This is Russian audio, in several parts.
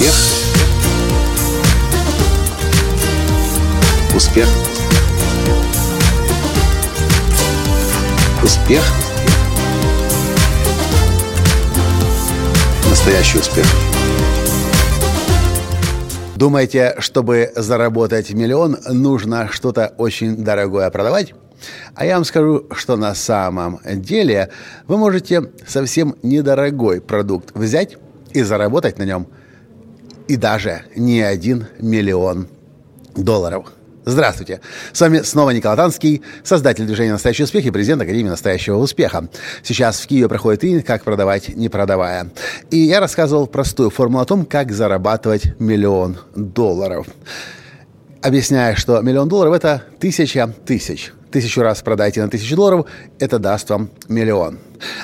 Успех. Успех. Успех. Настоящий успех. Думаете, чтобы заработать миллион, нужно что-то очень дорогое продавать? А я вам скажу, что на самом деле вы можете совсем недорогой продукт взять и заработать на нем и даже не один миллион долларов. Здравствуйте! С вами снова Николай Танский, создатель движения «Настоящий успех» и президент Академии «Настоящего успеха». Сейчас в Киеве проходит тренинг «Как продавать, не продавая». И я рассказывал простую формулу о том, как зарабатывать миллион долларов. Объясняя, что миллион долларов – это тысяча тысяч – тысячу раз продайте на тысячу долларов, это даст вам миллион.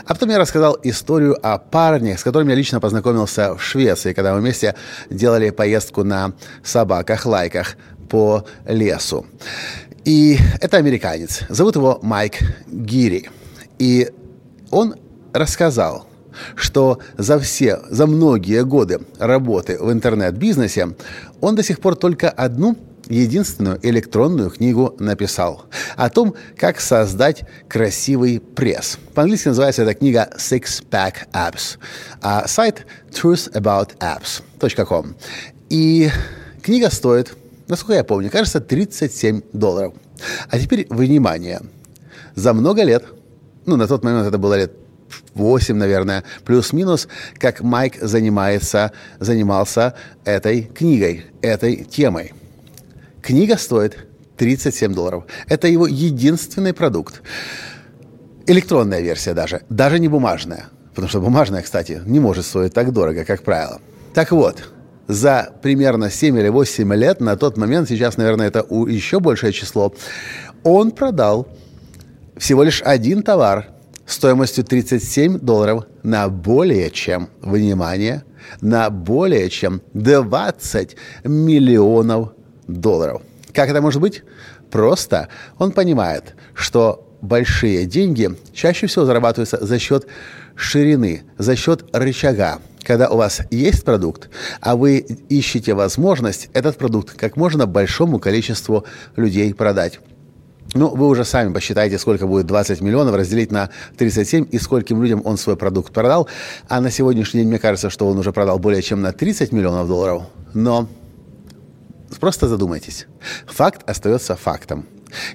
А потом я рассказал историю о парне, с которым я лично познакомился в Швеции, когда мы вместе делали поездку на собаках-лайках по лесу. И это американец. Зовут его Майк Гири. И он рассказал, что за все, за многие годы работы в интернет-бизнесе он до сих пор только одну единственную электронную книгу написал о том, как создать красивый пресс. По-английски называется эта книга Six Pack Apps, а сайт truthaboutapps.com. И книга стоит, насколько я помню, кажется, 37 долларов. А теперь внимание. За много лет, ну, на тот момент это было лет 8, наверное, плюс-минус, как Майк занимается, занимался этой книгой, этой темой – Книга стоит 37 долларов. Это его единственный продукт. Электронная версия даже, даже не бумажная. Потому что бумажная, кстати, не может стоить так дорого, как правило. Так вот, за примерно 7 или 8 лет, на тот момент, сейчас, наверное, это еще большее число, он продал всего лишь один товар стоимостью 37 долларов на более чем, внимание, на более чем 20 миллионов долларов. Как это может быть? Просто он понимает, что большие деньги чаще всего зарабатываются за счет ширины, за счет рычага. Когда у вас есть продукт, а вы ищете возможность этот продукт как можно большому количеству людей продать. Ну, вы уже сами посчитаете, сколько будет 20 миллионов разделить на 37 и скольким людям он свой продукт продал. А на сегодняшний день мне кажется, что он уже продал более чем на 30 миллионов долларов. Но Просто задумайтесь. Факт остается фактом.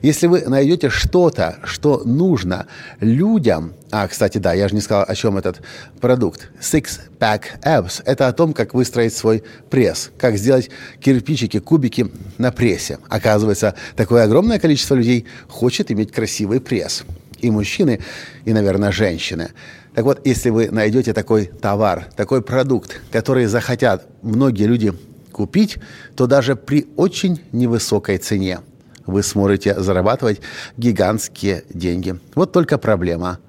Если вы найдете что-то, что нужно людям, а, кстати, да, я же не сказал, о чем этот продукт. Six Pack Apps – это о том, как выстроить свой пресс, как сделать кирпичики, кубики на прессе. Оказывается, такое огромное количество людей хочет иметь красивый пресс. И мужчины, и, наверное, женщины. Так вот, если вы найдете такой товар, такой продукт, который захотят многие люди купить, то даже при очень невысокой цене вы сможете зарабатывать гигантские деньги. Вот только проблема.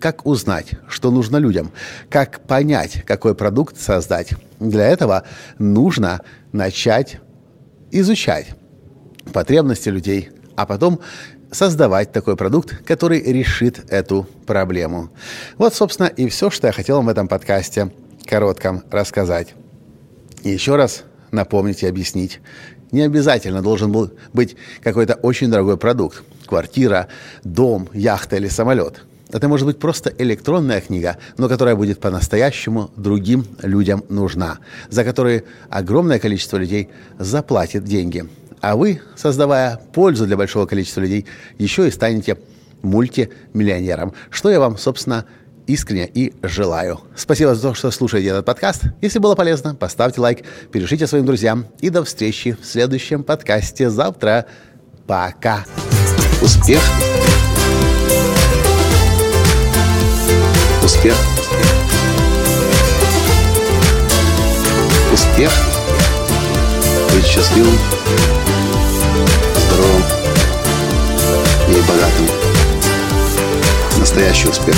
Как узнать, что нужно людям? Как понять, какой продукт создать? Для этого нужно начать изучать потребности людей, а потом создавать такой продукт, который решит эту проблему. Вот, собственно, и все, что я хотел вам в этом подкасте коротком рассказать. И еще раз напомнить и объяснить. Не обязательно должен был быть какой-то очень дорогой продукт. Квартира, дом, яхта или самолет. Это может быть просто электронная книга, но которая будет по-настоящему другим людям нужна, за которую огромное количество людей заплатит деньги. А вы, создавая пользу для большого количества людей, еще и станете мультимиллионером, что я вам, собственно, искренне и желаю. Спасибо за то, что слушаете этот подкаст. Если было полезно, поставьте лайк, пишите своим друзьям. И до встречи в следующем подкасте завтра. Пока. Успех. Успех. Успех. Быть счастливым, здоровым и богатым. Настоящий успех.